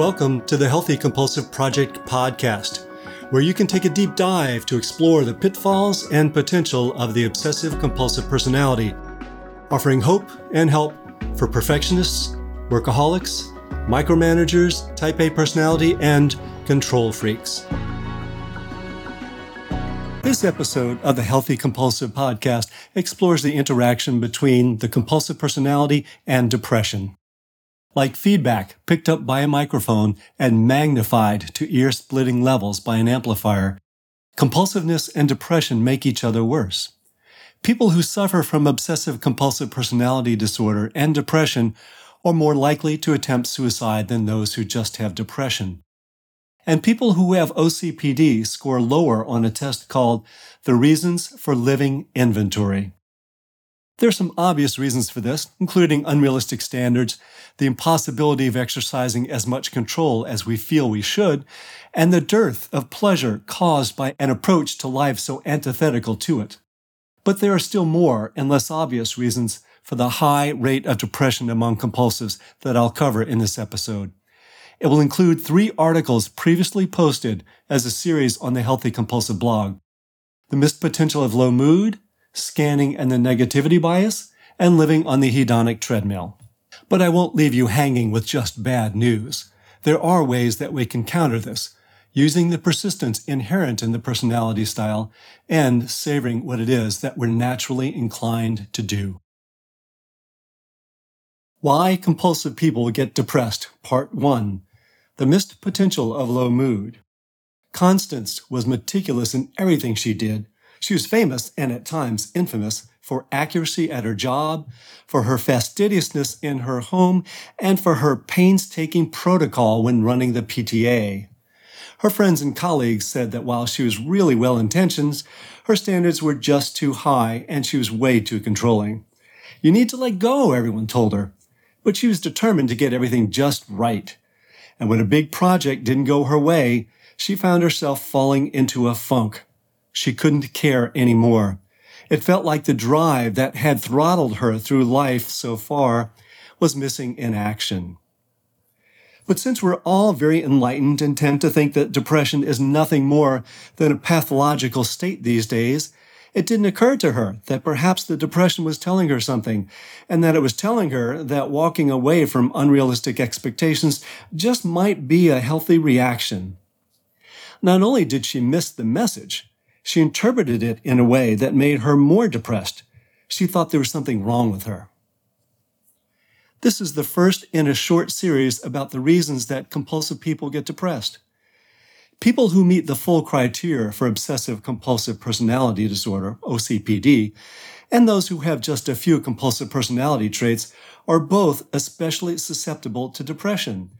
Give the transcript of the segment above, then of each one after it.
Welcome to the Healthy Compulsive Project podcast, where you can take a deep dive to explore the pitfalls and potential of the obsessive compulsive personality, offering hope and help for perfectionists, workaholics, micromanagers, type A personality, and control freaks. This episode of the Healthy Compulsive Podcast explores the interaction between the compulsive personality and depression like feedback picked up by a microphone and magnified to ear splitting levels by an amplifier, compulsiveness and depression make each other worse. People who suffer from obsessive compulsive personality disorder and depression are more likely to attempt suicide than those who just have depression. And people who have OCPD score lower on a test called the Reasons for Living Inventory. There are some obvious reasons for this, including unrealistic standards, the impossibility of exercising as much control as we feel we should, and the dearth of pleasure caused by an approach to life so antithetical to it. But there are still more and less obvious reasons for the high rate of depression among compulsives that I'll cover in this episode. It will include three articles previously posted as a series on the Healthy Compulsive blog. The missed potential of low mood, scanning and the negativity bias, and living on the hedonic treadmill. But I won't leave you hanging with just bad news. There are ways that we can counter this, using the persistence inherent in the personality style and savoring what it is that we're naturally inclined to do. Why compulsive people get depressed, part one. The missed potential of low mood. Constance was meticulous in everything she did, she was famous and at times infamous for accuracy at her job, for her fastidiousness in her home, and for her painstaking protocol when running the PTA. Her friends and colleagues said that while she was really well intentioned, her standards were just too high and she was way too controlling. You need to let go, everyone told her. But she was determined to get everything just right. And when a big project didn't go her way, she found herself falling into a funk. She couldn't care anymore. It felt like the drive that had throttled her through life so far was missing in action. But since we're all very enlightened and tend to think that depression is nothing more than a pathological state these days, it didn't occur to her that perhaps the depression was telling her something, and that it was telling her that walking away from unrealistic expectations just might be a healthy reaction. Not only did she miss the message, she interpreted it in a way that made her more depressed. She thought there was something wrong with her. This is the first in a short series about the reasons that compulsive people get depressed. People who meet the full criteria for obsessive compulsive personality disorder, OCPD, and those who have just a few compulsive personality traits are both especially susceptible to depression.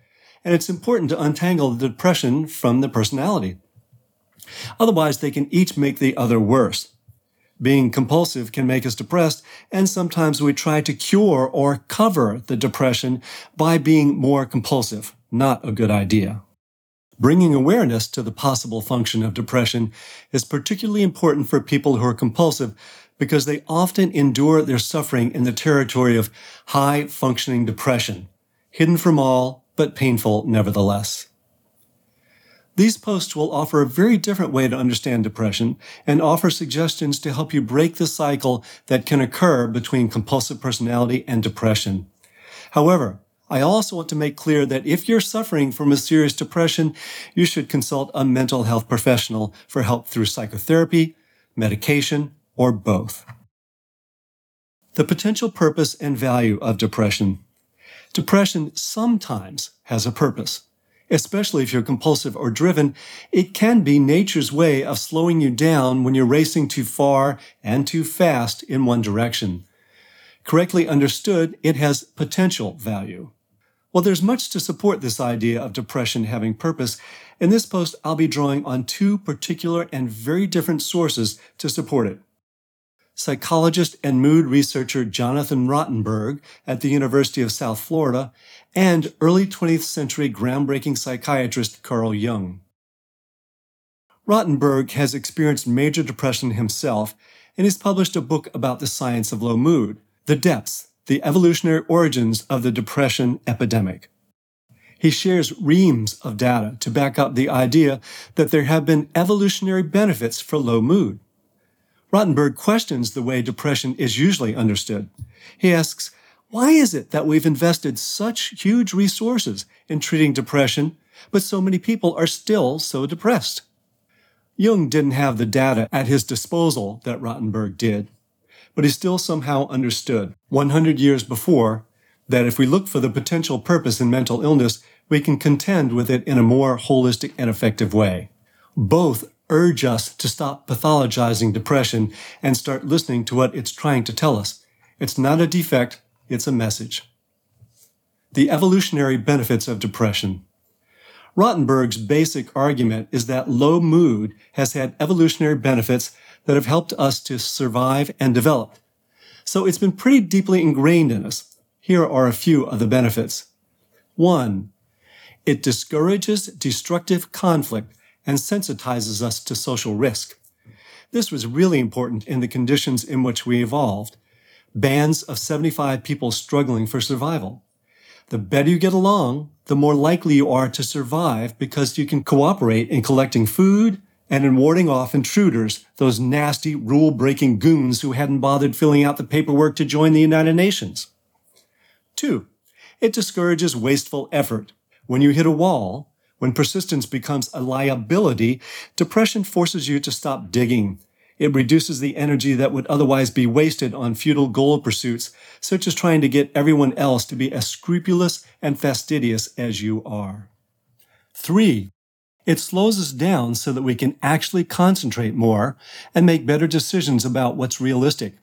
And it's important to untangle the depression from the personality. Otherwise, they can each make the other worse. Being compulsive can make us depressed, and sometimes we try to cure or cover the depression by being more compulsive. Not a good idea. Bringing awareness to the possible function of depression is particularly important for people who are compulsive because they often endure their suffering in the territory of high functioning depression, hidden from all, but painful nevertheless. These posts will offer a very different way to understand depression and offer suggestions to help you break the cycle that can occur between compulsive personality and depression. However, I also want to make clear that if you're suffering from a serious depression, you should consult a mental health professional for help through psychotherapy, medication, or both. The potential purpose and value of depression. Depression sometimes has a purpose especially if you're compulsive or driven, it can be nature's way of slowing you down when you're racing too far and too fast in one direction. Correctly understood, it has potential value. Well, there's much to support this idea of depression having purpose. In this post, I'll be drawing on two particular and very different sources to support it psychologist and mood researcher Jonathan Rottenberg at the University of South Florida, and early 20th century groundbreaking psychiatrist Carl Jung. Rottenberg has experienced major depression himself and has published a book about the science of low mood, The Depths, the Evolutionary Origins of the Depression Epidemic. He shares reams of data to back up the idea that there have been evolutionary benefits for low mood. Rottenberg questions the way depression is usually understood. He asks, why is it that we've invested such huge resources in treating depression, but so many people are still so depressed? Jung didn't have the data at his disposal that Rottenberg did, but he still somehow understood, 100 years before, that if we look for the potential purpose in mental illness, we can contend with it in a more holistic and effective way. Both urge us to stop pathologizing depression and start listening to what it's trying to tell us. It's not a defect, it's a message. The evolutionary benefits of depression. Rottenberg's basic argument is that low mood has had evolutionary benefits that have helped us to survive and develop. So it's been pretty deeply ingrained in us. Here are a few of the benefits. One, it discourages destructive conflict and sensitizes us to social risk. This was really important in the conditions in which we evolved. Bands of 75 people struggling for survival. The better you get along, the more likely you are to survive because you can cooperate in collecting food and in warding off intruders, those nasty rule breaking goons who hadn't bothered filling out the paperwork to join the United Nations. Two, it discourages wasteful effort. When you hit a wall, when persistence becomes a liability, depression forces you to stop digging. It reduces the energy that would otherwise be wasted on futile goal pursuits, such as trying to get everyone else to be as scrupulous and fastidious as you are. Three, it slows us down so that we can actually concentrate more and make better decisions about what's realistic.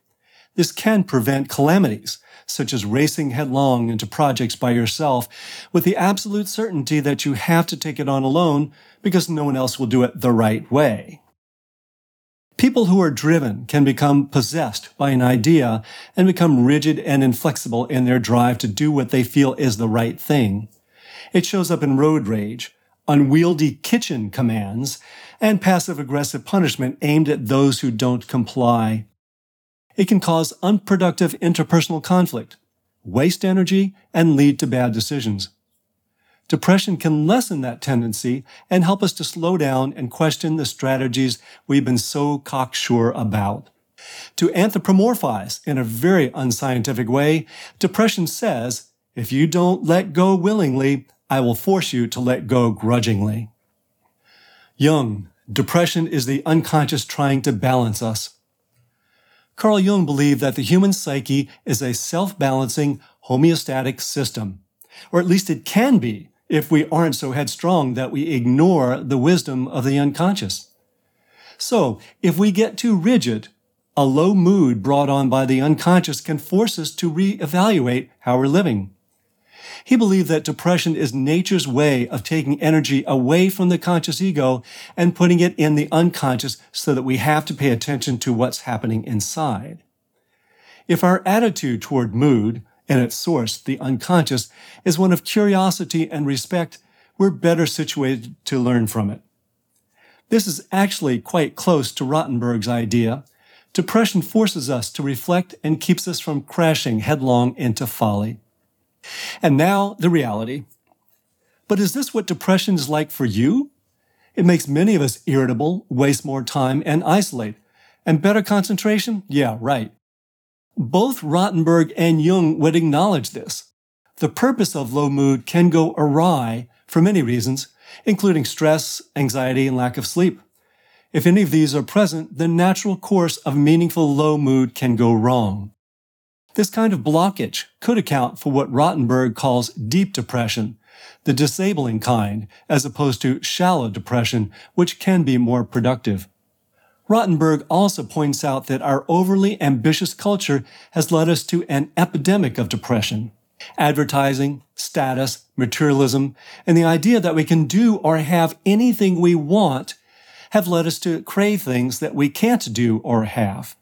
This can prevent calamities, such as racing headlong into projects by yourself with the absolute certainty that you have to take it on alone because no one else will do it the right way. People who are driven can become possessed by an idea and become rigid and inflexible in their drive to do what they feel is the right thing. It shows up in road rage, unwieldy kitchen commands, and passive aggressive punishment aimed at those who don't comply. It can cause unproductive interpersonal conflict, waste energy, and lead to bad decisions. Depression can lessen that tendency and help us to slow down and question the strategies we've been so cocksure about. To anthropomorphize in a very unscientific way, depression says, if you don't let go willingly, I will force you to let go grudgingly. Jung, depression is the unconscious trying to balance us. Carl Jung believed that the human psyche is a self-balancing homeostatic system, or at least it can be if we aren't so headstrong that we ignore the wisdom of the unconscious. So, if we get too rigid, a low mood brought on by the unconscious can force us to reevaluate how we're living. He believed that depression is nature's way of taking energy away from the conscious ego and putting it in the unconscious so that we have to pay attention to what's happening inside. If our attitude toward mood, and its source, the unconscious, is one of curiosity and respect, we're better situated to learn from it. This is actually quite close to Rottenberg's idea. Depression forces us to reflect and keeps us from crashing headlong into folly. And now the reality. But is this what depression is like for you? It makes many of us irritable, waste more time, and isolate. And better concentration? Yeah, right. Both Rottenberg and Jung would acknowledge this. The purpose of low mood can go awry for many reasons, including stress, anxiety, and lack of sleep. If any of these are present, the natural course of meaningful low mood can go wrong. This kind of blockage could account for what Rottenberg calls deep depression, the disabling kind, as opposed to shallow depression, which can be more productive. Rottenberg also points out that our overly ambitious culture has led us to an epidemic of depression. Advertising, status, materialism, and the idea that we can do or have anything we want have led us to crave things that we can't do or have.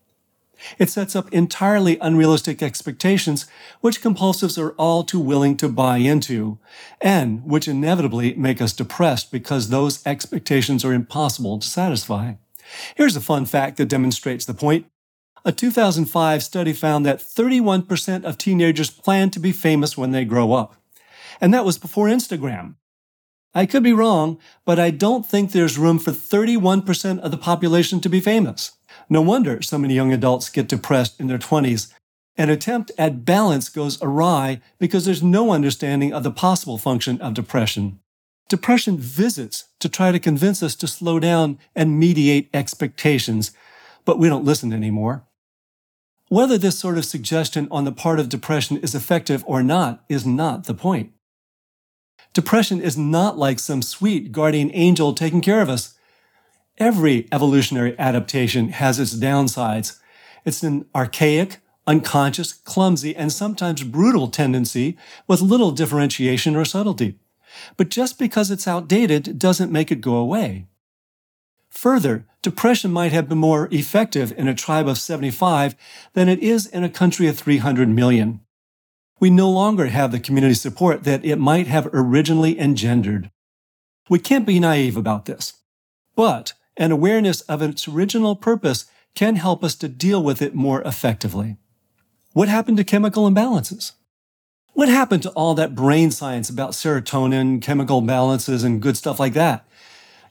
It sets up entirely unrealistic expectations, which compulsives are all too willing to buy into, and which inevitably make us depressed because those expectations are impossible to satisfy. Here's a fun fact that demonstrates the point. A 2005 study found that 31% of teenagers plan to be famous when they grow up. And that was before Instagram. I could be wrong, but I don't think there's room for 31% of the population to be famous. No wonder so many young adults get depressed in their 20s. An attempt at balance goes awry because there's no understanding of the possible function of depression. Depression visits to try to convince us to slow down and mediate expectations, but we don't listen anymore. Whether this sort of suggestion on the part of depression is effective or not is not the point. Depression is not like some sweet guardian angel taking care of us. Every evolutionary adaptation has its downsides. It's an archaic, unconscious, clumsy, and sometimes brutal tendency with little differentiation or subtlety. But just because it's outdated doesn't make it go away. Further, depression might have been more effective in a tribe of 75 than it is in a country of 300 million we no longer have the community support that it might have originally engendered. We can't be naive about this, but an awareness of its original purpose can help us to deal with it more effectively. What happened to chemical imbalances? What happened to all that brain science about serotonin, chemical balances, and good stuff like that?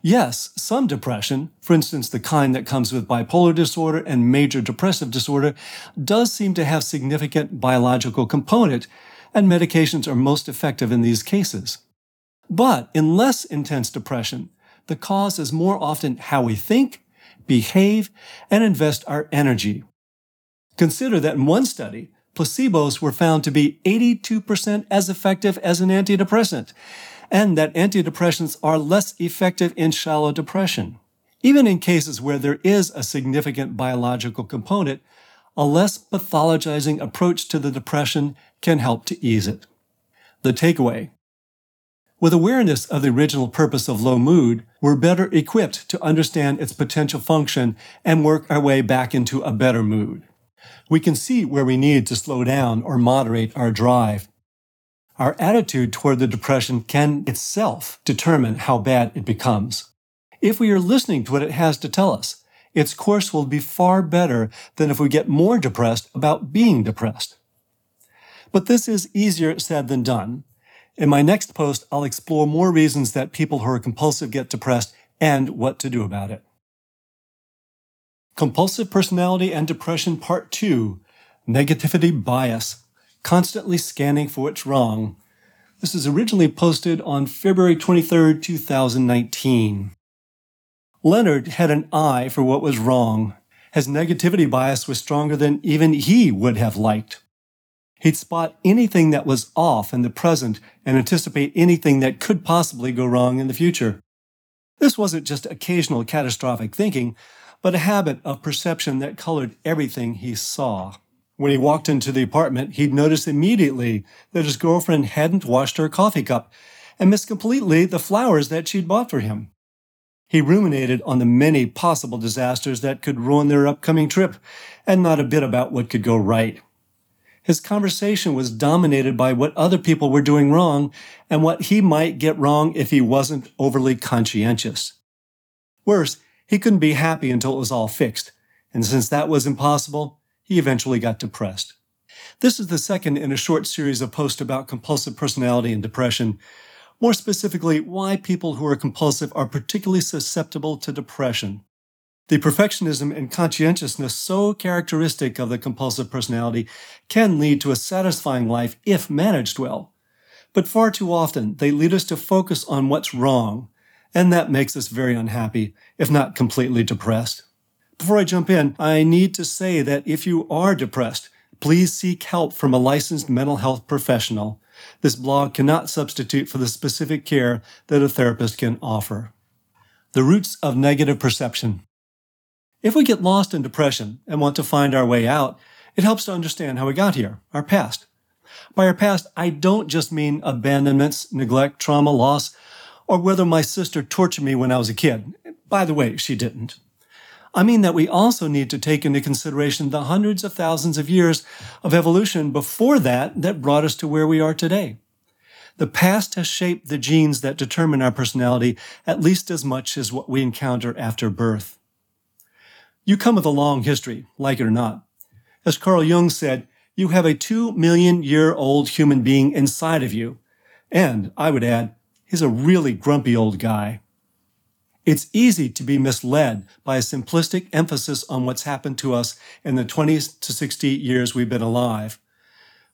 Yes, some depression, for instance, the kind that comes with bipolar disorder and major depressive disorder, does seem to have significant biological component, and medications are most effective in these cases. But in less intense depression, the cause is more often how we think, behave, and invest our energy. Consider that in one study, placebos were found to be 82% as effective as an antidepressant, and that antidepressants are less effective in shallow depression. Even in cases where there is a significant biological component, a less pathologizing approach to the depression can help to ease it. The takeaway. With awareness of the original purpose of low mood, we're better equipped to understand its potential function and work our way back into a better mood. We can see where we need to slow down or moderate our drive our attitude toward the depression can itself determine how bad it becomes. If we are listening to what it has to tell us, its course will be far better than if we get more depressed about being depressed. But this is easier said than done. In my next post, I'll explore more reasons that people who are compulsive get depressed and what to do about it. Compulsive Personality and Depression Part 2 Negativity Bias constantly scanning for what's wrong. This is originally posted on February 23, 2019. Leonard had an eye for what was wrong. His negativity bias was stronger than even he would have liked. He'd spot anything that was off in the present and anticipate anything that could possibly go wrong in the future. This wasn't just occasional catastrophic thinking, but a habit of perception that colored everything he saw. When he walked into the apartment, he'd notice immediately that his girlfriend hadn't washed her coffee cup and missed completely the flowers that she'd bought for him. He ruminated on the many possible disasters that could ruin their upcoming trip and not a bit about what could go right. His conversation was dominated by what other people were doing wrong and what he might get wrong if he wasn't overly conscientious. Worse, he couldn't be happy until it was all fixed. And since that was impossible, he eventually got depressed. This is the second in a short series of posts about compulsive personality and depression. More specifically, why people who are compulsive are particularly susceptible to depression. The perfectionism and conscientiousness so characteristic of the compulsive personality can lead to a satisfying life if managed well. But far too often, they lead us to focus on what's wrong, and that makes us very unhappy, if not completely depressed. Before I jump in, I need to say that if you are depressed, please seek help from a licensed mental health professional. This blog cannot substitute for the specific care that a therapist can offer. The roots of negative perception. If we get lost in depression and want to find our way out, it helps to understand how we got here, our past. By our past, I don't just mean abandonments, neglect, trauma, loss, or whether my sister tortured me when I was a kid. By the way, she didn't. I mean that we also need to take into consideration the hundreds of thousands of years of evolution before that that brought us to where we are today. The past has shaped the genes that determine our personality at least as much as what we encounter after birth. You come with a long history, like it or not. As Carl Jung said, you have a two million year old human being inside of you. And I would add, he's a really grumpy old guy. It's easy to be misled by a simplistic emphasis on what's happened to us in the 20s to 60 years we've been alive.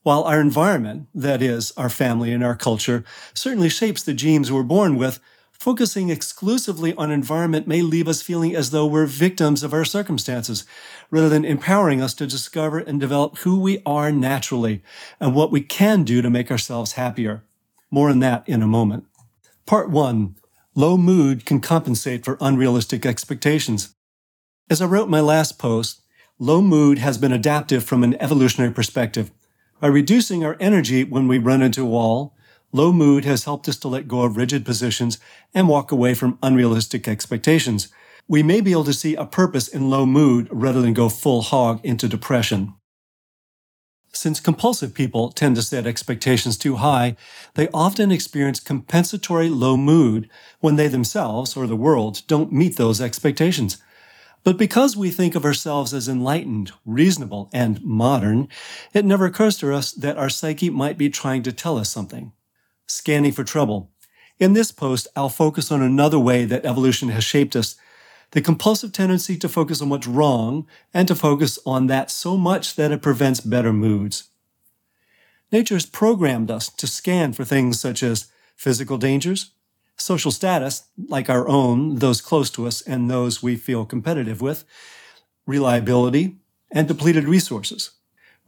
While our environment, that is, our family and our culture, certainly shapes the genes we're born with, focusing exclusively on environment may leave us feeling as though we're victims of our circumstances, rather than empowering us to discover and develop who we are naturally and what we can do to make ourselves happier. More on that in a moment. Part one Low mood can compensate for unrealistic expectations. As I wrote my last post, low mood has been adaptive from an evolutionary perspective. By reducing our energy when we run into a wall, low mood has helped us to let go of rigid positions and walk away from unrealistic expectations. We may be able to see a purpose in low mood rather than go full hog into depression. Since compulsive people tend to set expectations too high, they often experience compensatory low mood when they themselves or the world don't meet those expectations. But because we think of ourselves as enlightened, reasonable, and modern, it never occurs to us that our psyche might be trying to tell us something. Scanning for trouble. In this post, I'll focus on another way that evolution has shaped us the compulsive tendency to focus on what's wrong and to focus on that so much that it prevents better moods. Nature has programmed us to scan for things such as physical dangers, social status, like our own, those close to us, and those we feel competitive with, reliability, and depleted resources.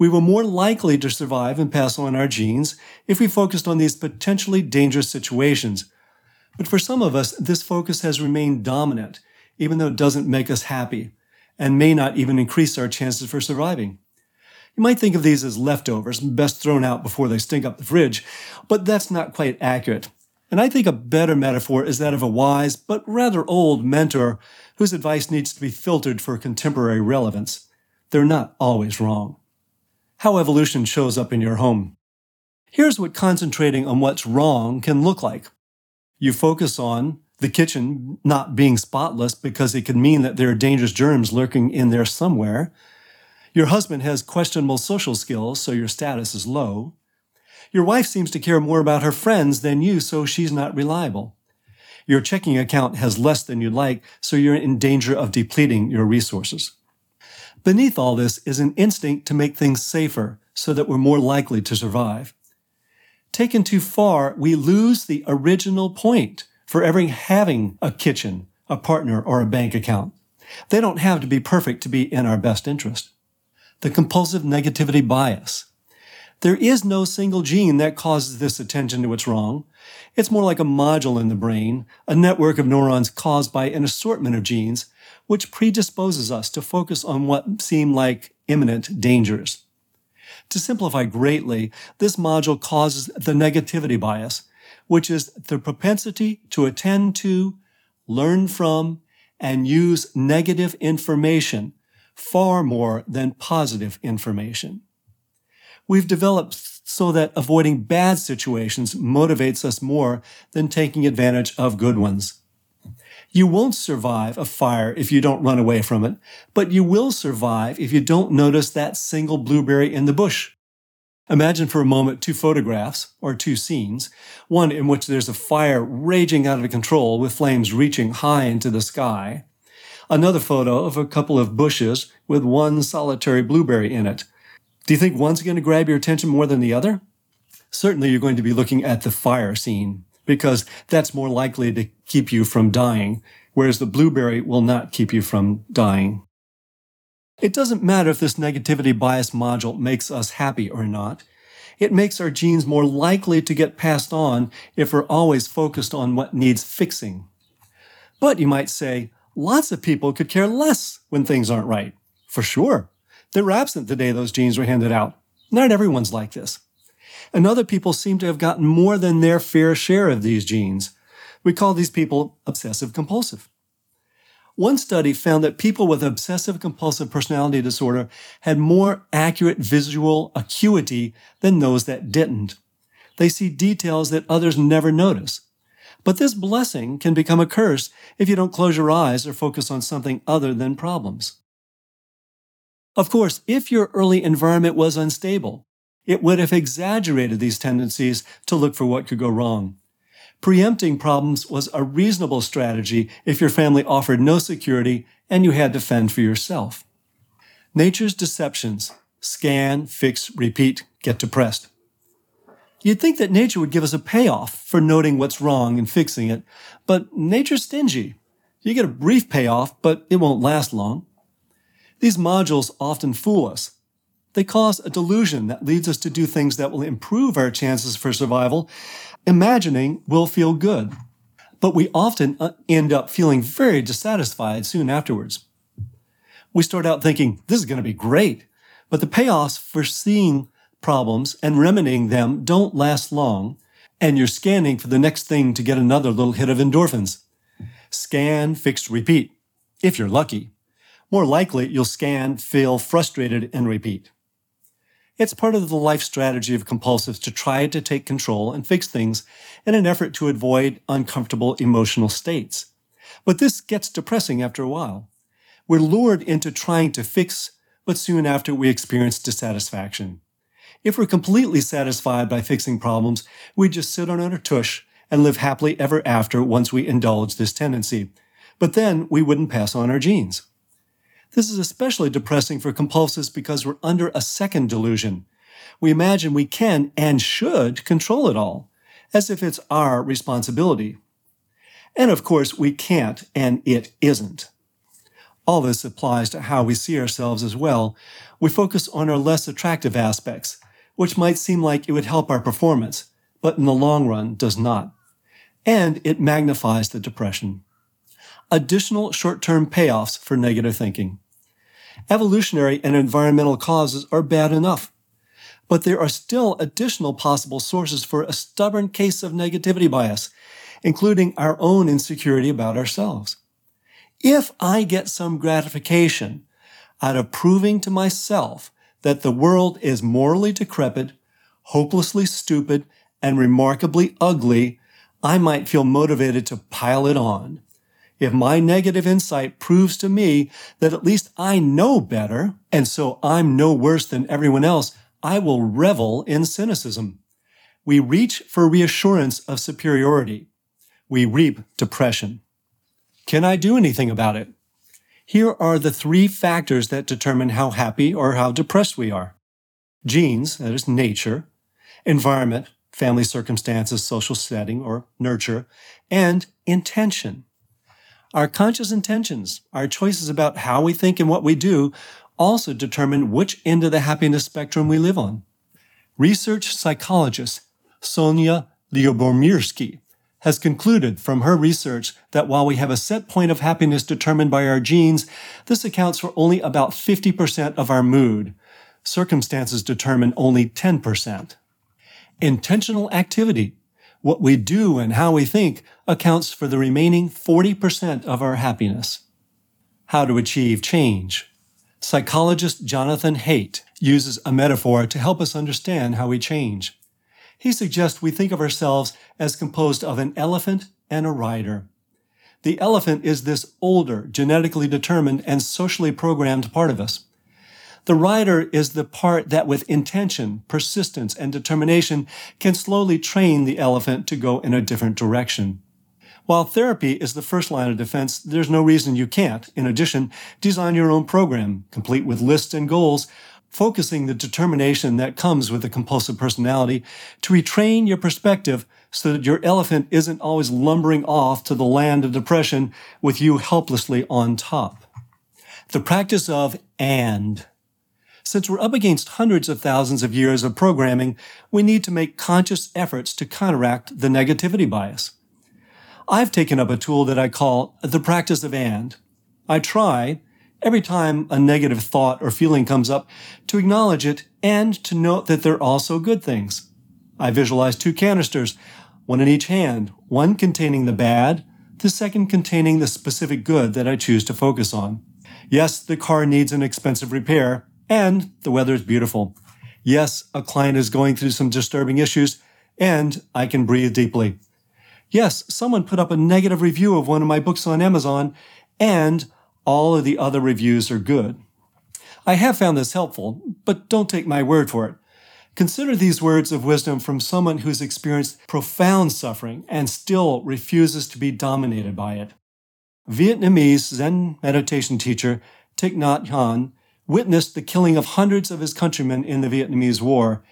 We were more likely to survive and pass on our genes if we focused on these potentially dangerous situations. But for some of us, this focus has remained dominant even though it doesn't make us happy and may not even increase our chances for surviving. You might think of these as leftovers, best thrown out before they stink up the fridge, but that's not quite accurate. And I think a better metaphor is that of a wise but rather old mentor whose advice needs to be filtered for contemporary relevance. They're not always wrong. How evolution shows up in your home. Here's what concentrating on what's wrong can look like. You focus on the kitchen not being spotless because it could mean that there are dangerous germs lurking in there somewhere. Your husband has questionable social skills, so your status is low. Your wife seems to care more about her friends than you, so she's not reliable. Your checking account has less than you'd like, so you're in danger of depleting your resources. Beneath all this is an instinct to make things safer so that we're more likely to survive. Taken too far, we lose the original point for ever having a kitchen, a partner, or a bank account. They don't have to be perfect to be in our best interest. The compulsive negativity bias. There is no single gene that causes this attention to what's wrong. It's more like a module in the brain, a network of neurons caused by an assortment of genes, which predisposes us to focus on what seem like imminent dangers. To simplify greatly, this module causes the negativity bias, which is the propensity to attend to, learn from, and use negative information far more than positive information. We've developed so that avoiding bad situations motivates us more than taking advantage of good ones. You won't survive a fire if you don't run away from it, but you will survive if you don't notice that single blueberry in the bush. Imagine for a moment two photographs, or two scenes, one in which there's a fire raging out of control with flames reaching high into the sky, another photo of a couple of bushes with one solitary blueberry in it. Do you think one's going to grab your attention more than the other? Certainly you're going to be looking at the fire scene, because that's more likely to keep you from dying, whereas the blueberry will not keep you from dying. It doesn't matter if this negativity bias module makes us happy or not. It makes our genes more likely to get passed on if we're always focused on what needs fixing. But you might say, lots of people could care less when things aren't right. For sure. They were absent the day those genes were handed out. Not everyone's like this. And other people seem to have gotten more than their fair share of these genes. We call these people obsessive compulsive. One study found that people with obsessive compulsive personality disorder had more accurate visual acuity than those that didn't. They see details that others never notice. But this blessing can become a curse if you don't close your eyes or focus on something other than problems. Of course, if your early environment was unstable, it would have exaggerated these tendencies to look for what could go wrong. Preempting problems was a reasonable strategy if your family offered no security and you had to fend for yourself. Nature's deceptions scan, fix, repeat, get depressed. You'd think that nature would give us a payoff for noting what's wrong and fixing it, but nature's stingy. You get a brief payoff, but it won't last long. These modules often fool us. They cause a delusion that leads us to do things that will improve our chances for survival, imagining we'll feel good. But we often uh, end up feeling very dissatisfied soon afterwards. We start out thinking, this is going to be great. But the payoffs for seeing problems and remedying them don't last long, and you're scanning for the next thing to get another little hit of endorphins. Scan, fix, repeat, if you're lucky. More likely, you'll scan, feel frustrated, and repeat. It's part of the life strategy of compulsives to try to take control and fix things in an effort to avoid uncomfortable emotional states. But this gets depressing after a while. We're lured into trying to fix, but soon after we experience dissatisfaction. If we're completely satisfied by fixing problems, we just sit on our tush and live happily ever after once we indulge this tendency. But then we wouldn't pass on our genes. This is especially depressing for compulsives because we're under a second delusion. We imagine we can and should control it all, as if it's our responsibility. And of course, we can't and it isn't. All this applies to how we see ourselves as well. We focus on our less attractive aspects, which might seem like it would help our performance, but in the long run does not. And it magnifies the depression. Additional short-term payoffs for negative thinking. Evolutionary and environmental causes are bad enough, but there are still additional possible sources for a stubborn case of negativity bias, including our own insecurity about ourselves. If I get some gratification out of proving to myself that the world is morally decrepit, hopelessly stupid, and remarkably ugly, I might feel motivated to pile it on. If my negative insight proves to me that at least I know better, and so I'm no worse than everyone else, I will revel in cynicism. We reach for reassurance of superiority. We reap depression. Can I do anything about it? Here are the three factors that determine how happy or how depressed we are. Genes, that is nature, environment, family circumstances, social setting or nurture, and intention. Our conscious intentions, our choices about how we think and what we do also determine which end of the happiness spectrum we live on. Research psychologist Sonja Lyubomirsky has concluded from her research that while we have a set point of happiness determined by our genes, this accounts for only about 50% of our mood. Circumstances determine only 10%. Intentional activity, what we do and how we think, accounts for the remaining 40% of our happiness. How to achieve change. Psychologist Jonathan Haidt uses a metaphor to help us understand how we change he suggests we think of ourselves as composed of an elephant and a rider. The elephant is this older, genetically determined, and socially programmed part of us. The rider is the part that with intention, persistence, and determination can slowly train the elephant to go in a different direction. While therapy is the first line of defense, there's no reason you can't, in addition, design your own program, complete with lists and goals, focusing the determination that comes with a compulsive personality to retrain your perspective so that your elephant isn't always lumbering off to the land of depression with you helplessly on top. The practice of and. Since we're up against hundreds of thousands of years of programming, we need to make conscious efforts to counteract the negativity bias. I've taken up a tool that I call the practice of and. I try, every time a negative thought or feeling comes up, to acknowledge it and to note that they're also good things. I visualize two canisters, one in each hand, one containing the bad, the second containing the specific good that I choose to focus on. Yes, the car needs an expensive repair, and the weather is beautiful. Yes, a client is going through some disturbing issues, and I can breathe deeply. Yes, someone put up a negative review of one of my books on Amazon, and all of the other reviews are good. I have found this helpful, but don't take my word for it. Consider these words of wisdom from someone who's experienced profound suffering and still refuses to be dominated by it. Vietnamese Zen meditation teacher Thich Nhat Hanh witnessed the killing of hundreds of his countrymen in the Vietnamese War,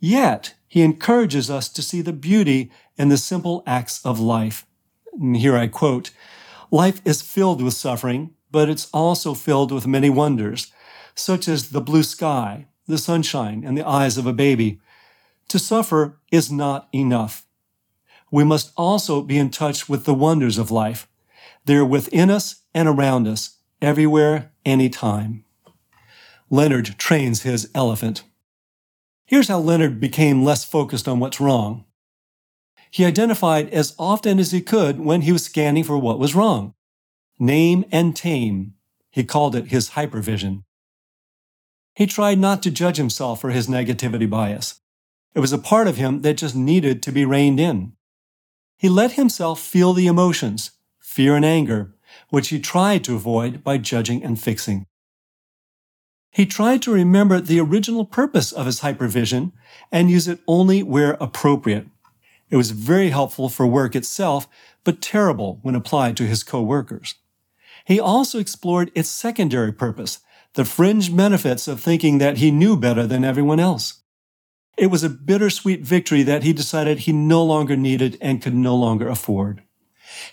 yet he encourages us to see the beauty in the simple acts of life. And here I quote, Life is filled with suffering, but it's also filled with many wonders, such as the blue sky, the sunshine, and the eyes of a baby. To suffer is not enough. We must also be in touch with the wonders of life. They're within us and around us, everywhere, anytime. Leonard trains his elephant. Here's how Leonard became less focused on what's wrong. He identified as often as he could when he was scanning for what was wrong. Name and tame. He called it his hypervision. He tried not to judge himself for his negativity bias. It was a part of him that just needed to be reined in. He let himself feel the emotions, fear and anger, which he tried to avoid by judging and fixing. He tried to remember the original purpose of his hypervision and use it only where appropriate. It was very helpful for work itself, but terrible when applied to his coworkers. He also explored its secondary purpose, the fringe benefits of thinking that he knew better than everyone else. It was a bittersweet victory that he decided he no longer needed and could no longer afford.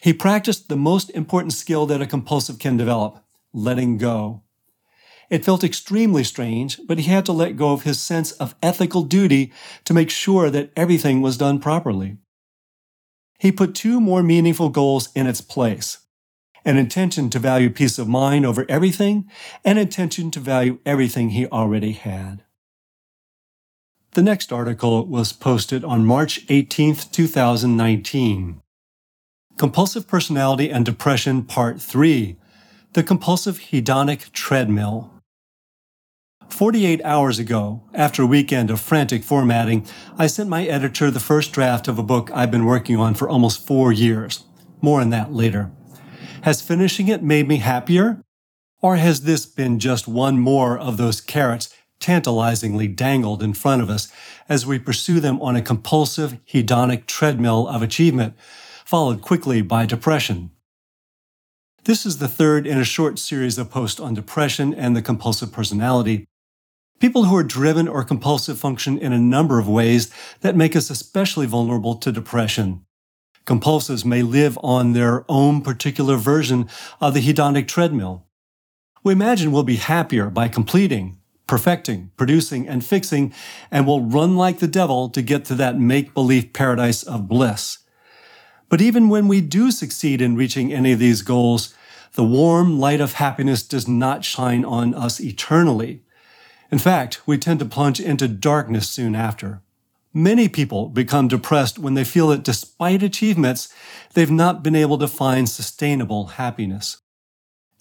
He practiced the most important skill that a compulsive can develop, letting go. It felt extremely strange, but he had to let go of his sense of ethical duty to make sure that everything was done properly. He put two more meaningful goals in its place an intention to value peace of mind over everything, and an intention to value everything he already had. The next article was posted on March 18, 2019. Compulsive Personality and Depression Part 3 The Compulsive Hedonic Treadmill. 48 hours ago, after a weekend of frantic formatting, I sent my editor the first draft of a book I've been working on for almost four years. More on that later. Has finishing it made me happier? Or has this been just one more of those carrots tantalizingly dangled in front of us as we pursue them on a compulsive hedonic treadmill of achievement, followed quickly by depression? This is the third in a short series of posts on depression and the compulsive personality. People who are driven or compulsive function in a number of ways that make us especially vulnerable to depression. Compulsives may live on their own particular version of the hedonic treadmill. We imagine we'll be happier by completing, perfecting, producing, and fixing, and will run like the devil to get to that make-believe paradise of bliss. But even when we do succeed in reaching any of these goals, the warm light of happiness does not shine on us eternally. In fact, we tend to plunge into darkness soon after. Many people become depressed when they feel that despite achievements, they've not been able to find sustainable happiness.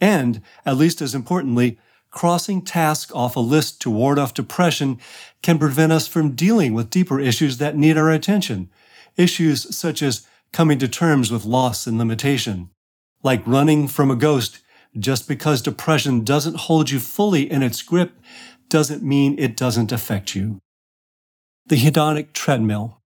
And, at least as importantly, crossing tasks off a list to ward off depression can prevent us from dealing with deeper issues that need our attention. Issues such as coming to terms with loss and limitation. Like running from a ghost, just because depression doesn't hold you fully in its grip doesn't mean it doesn't affect you the hedonic treadmill.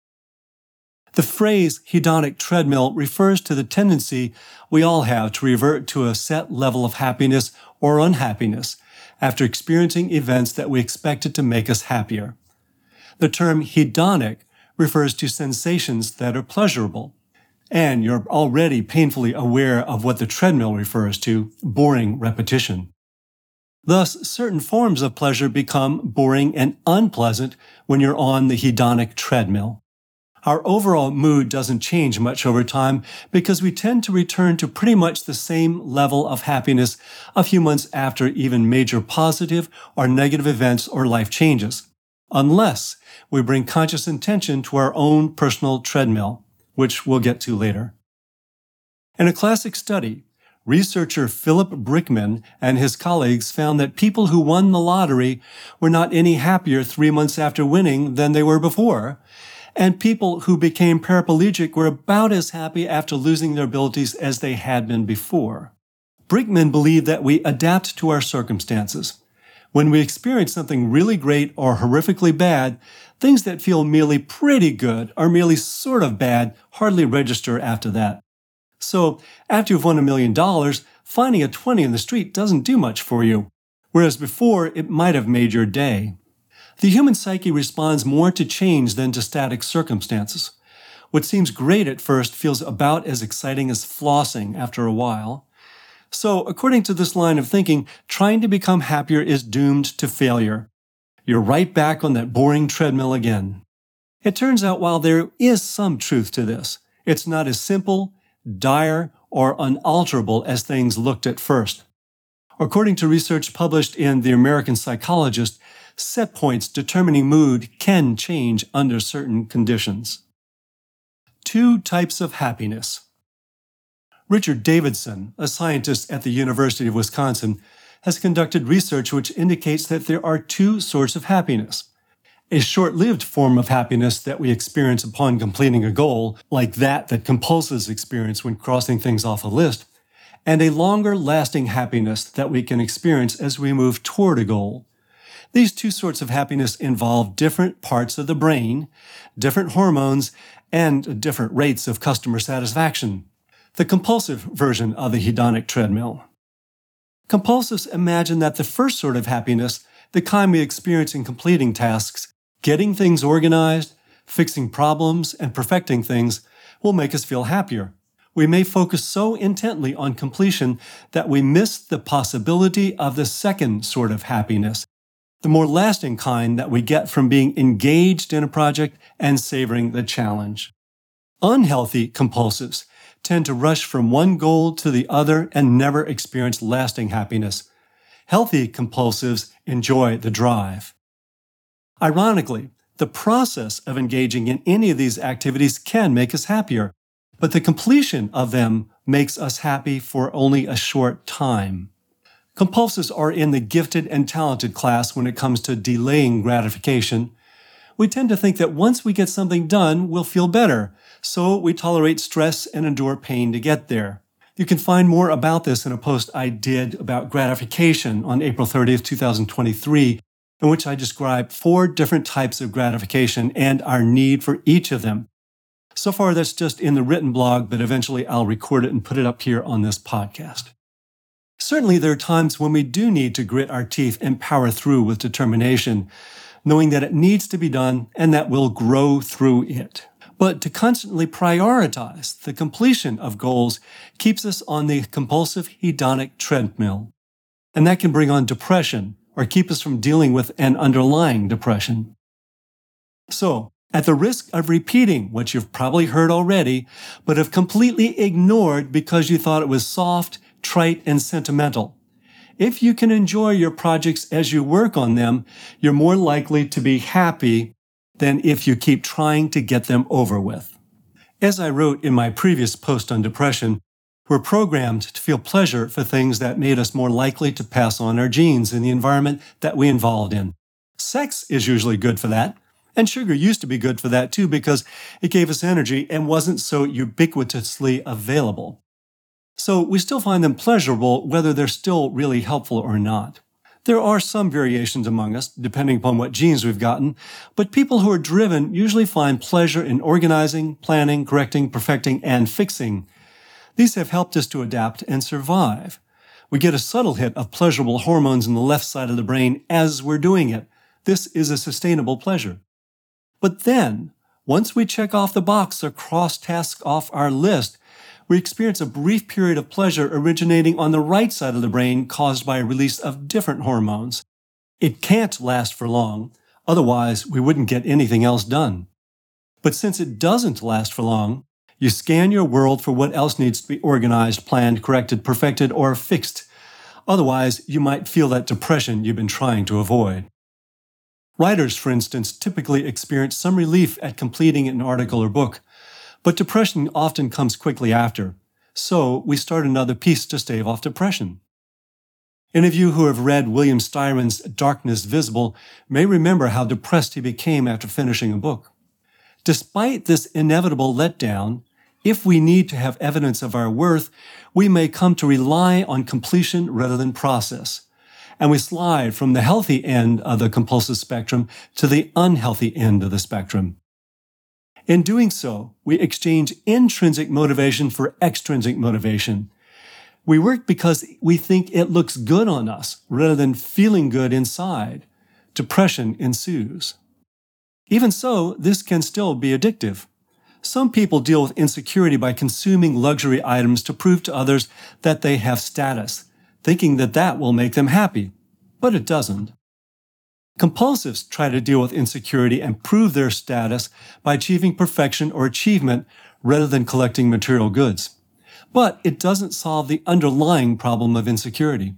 The phrase hedonic treadmill refers to the tendency we all have to revert to a set level of happiness or unhappiness after experiencing events that we expected to make us happier. The term hedonic refers to sensations that are pleasurable. And you're already painfully aware of what the treadmill refers to, boring repetition. Thus, certain forms of pleasure become boring and unpleasant when you're on the hedonic treadmill. Our overall mood doesn't change much over time because we tend to return to pretty much the same level of happiness a few months after even major positive or negative events or life changes, unless we bring conscious intention to our own personal treadmill, which we'll get to later. In a classic study, Researcher Philip Brickman and his colleagues found that people who won the lottery were not any happier three months after winning than they were before, and people who became paraplegic were about as happy after losing their abilities as they had been before. Brickman believed that we adapt to our circumstances. When we experience something really great or horrifically bad, things that feel merely pretty good or merely sort of bad hardly register after that. So, after you've won a million dollars, finding a 20 in the street doesn't do much for you, whereas before it might have made your day. The human psyche responds more to change than to static circumstances. What seems great at first feels about as exciting as flossing after a while. So, according to this line of thinking, trying to become happier is doomed to failure. You're right back on that boring treadmill again. It turns out while there is some truth to this, it's not as simple, dire, or unalterable as things looked at first. According to research published in The American Psychologist, set points determining mood can change under certain conditions. Two types of happiness. Richard Davidson, a scientist at the University of Wisconsin, has conducted research which indicates that there are two sorts of happiness. A short lived form of happiness that we experience upon completing a goal, like that that compulsives experience when crossing things off a list, and a longer lasting happiness that we can experience as we move toward a goal. These two sorts of happiness involve different parts of the brain, different hormones, and different rates of customer satisfaction. The compulsive version of the hedonic treadmill. Compulsives imagine that the first sort of happiness, the kind we experience in completing tasks, getting things organized, fixing problems, and perfecting things, will make us feel happier. We may focus so intently on completion that we miss the possibility of the second sort of happiness, the more lasting kind that we get from being engaged in a project and savoring the challenge. Unhealthy compulsives tend to rush from one goal to the other and never experience lasting happiness. Healthy compulsives enjoy the drive. Ironically, the process of engaging in any of these activities can make us happier, but the completion of them makes us happy for only a short time. Compulsives are in the gifted and talented class when it comes to delaying gratification. We tend to think that once we get something done, we'll feel better, so we tolerate stress and endure pain to get there. You can find more about this in a post I did about gratification on April 30th, 2023, in which I describe four different types of gratification and our need for each of them. So far, that's just in the written blog, but eventually I'll record it and put it up here on this podcast. Certainly, there are times when we do need to grit our teeth and power through with determination, knowing that it needs to be done and that we'll grow through it. But to constantly prioritize the completion of goals keeps us on the compulsive hedonic treadmill. And that can bring on depression or keep us from dealing with an underlying depression. So, at the risk of repeating what you've probably heard already, but have completely ignored because you thought it was soft trite, and sentimental. If you can enjoy your projects as you work on them, you're more likely to be happy than if you keep trying to get them over with. As I wrote in my previous post on depression, we're programmed to feel pleasure for things that made us more likely to pass on our genes in the environment that we involved in. Sex is usually good for that. And sugar used to be good for that too because it gave us energy and wasn't so ubiquitously available. So we still find them pleasurable whether they're still really helpful or not. There are some variations among us, depending upon what genes we've gotten, but people who are driven usually find pleasure in organizing, planning, correcting, perfecting, and fixing. These have helped us to adapt and survive. We get a subtle hit of pleasurable hormones in the left side of the brain as we're doing it. This is a sustainable pleasure. But then, once we check off the box or cross tasks off our list, we experience a brief period of pleasure originating on the right side of the brain caused by a release of different hormones. It can't last for long, otherwise, we wouldn't get anything else done. But since it doesn't last for long, you scan your world for what else needs to be organized, planned, corrected, perfected, or fixed. Otherwise, you might feel that depression you've been trying to avoid. Writers, for instance, typically experience some relief at completing an article or book, but depression often comes quickly after, so we start another piece to stave off depression. Any of you who have read William Styron's Darkness Visible may remember how depressed he became after finishing a book. Despite this inevitable letdown, if we need to have evidence of our worth, we may come to rely on completion rather than process. and we slide from the healthy end of the compulsive spectrum to the unhealthy end of the spectrum. In doing so, we exchange intrinsic motivation for extrinsic motivation. We work because we think it looks good on us rather than feeling good inside. Depression ensues. Even so, this can still be addictive. Some people deal with insecurity by consuming luxury items to prove to others that they have status, thinking that that will make them happy. But it doesn't. Compulsives try to deal with insecurity and prove their status by achieving perfection or achievement rather than collecting material goods. But it doesn't solve the underlying problem of insecurity.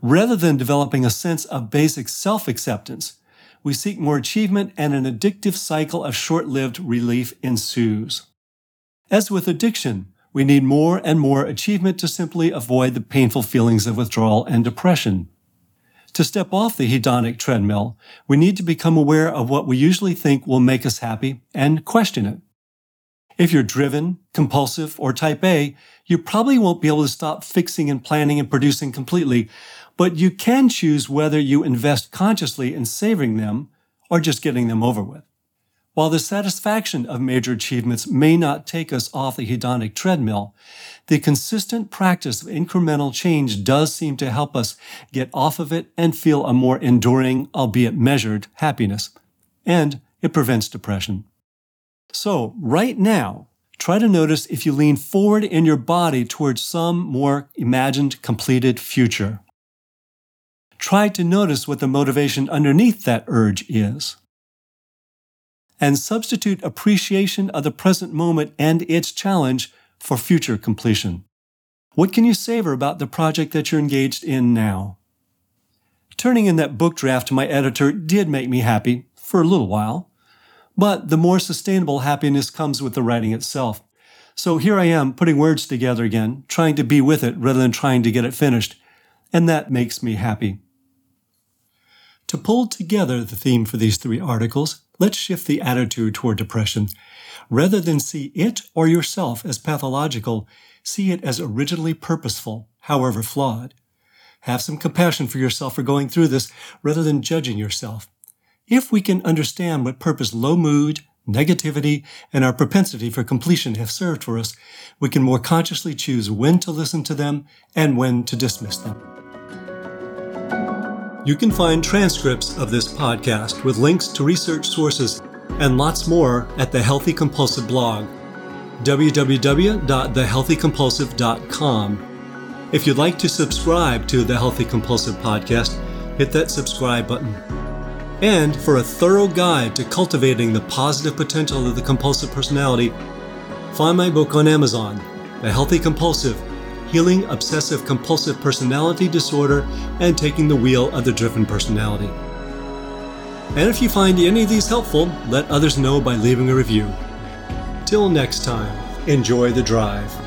Rather than developing a sense of basic self-acceptance, we seek more achievement and an addictive cycle of short-lived relief ensues. As with addiction, we need more and more achievement to simply avoid the painful feelings of withdrawal and depression. To step off the hedonic treadmill, we need to become aware of what we usually think will make us happy and question it. If you're driven, compulsive, or type A, you probably won't be able to stop fixing and planning and producing completely, but you can choose whether you invest consciously in savoring them or just getting them over with. While the satisfaction of major achievements may not take us off the hedonic treadmill, the consistent practice of incremental change does seem to help us get off of it and feel a more enduring, albeit measured, happiness. And it prevents depression. So, right now, try to notice if you lean forward in your body towards some more imagined, completed future. Try to notice what the motivation underneath that urge is. And substitute appreciation of the present moment and its challenge for future completion. What can you savor about the project that you're engaged in now? Turning in that book draft to my editor did make me happy for a little while. But the more sustainable happiness comes with the writing itself. So here I am putting words together again, trying to be with it rather than trying to get it finished. And that makes me happy. To pull together the theme for these three articles, let's shift the attitude toward depression. Rather than see it or yourself as pathological, see it as originally purposeful, however flawed. Have some compassion for yourself for going through this rather than judging yourself. If we can understand what purpose low mood, negativity, and our propensity for completion have served for us, we can more consciously choose when to listen to them and when to dismiss them. You can find transcripts of this podcast with links to research sources and lots more at the Healthy Compulsive blog, www.thehealthycompulsive.com. If you'd like to subscribe to the Healthy Compulsive podcast, hit that subscribe button. And for a thorough guide to cultivating the positive potential of the compulsive personality, find my book on Amazon, The Healthy Compulsive Healing Obsessive Compulsive Personality Disorder and Taking the Wheel of the Driven Personality. And if you find any of these helpful, let others know by leaving a review. Till next time, enjoy the drive.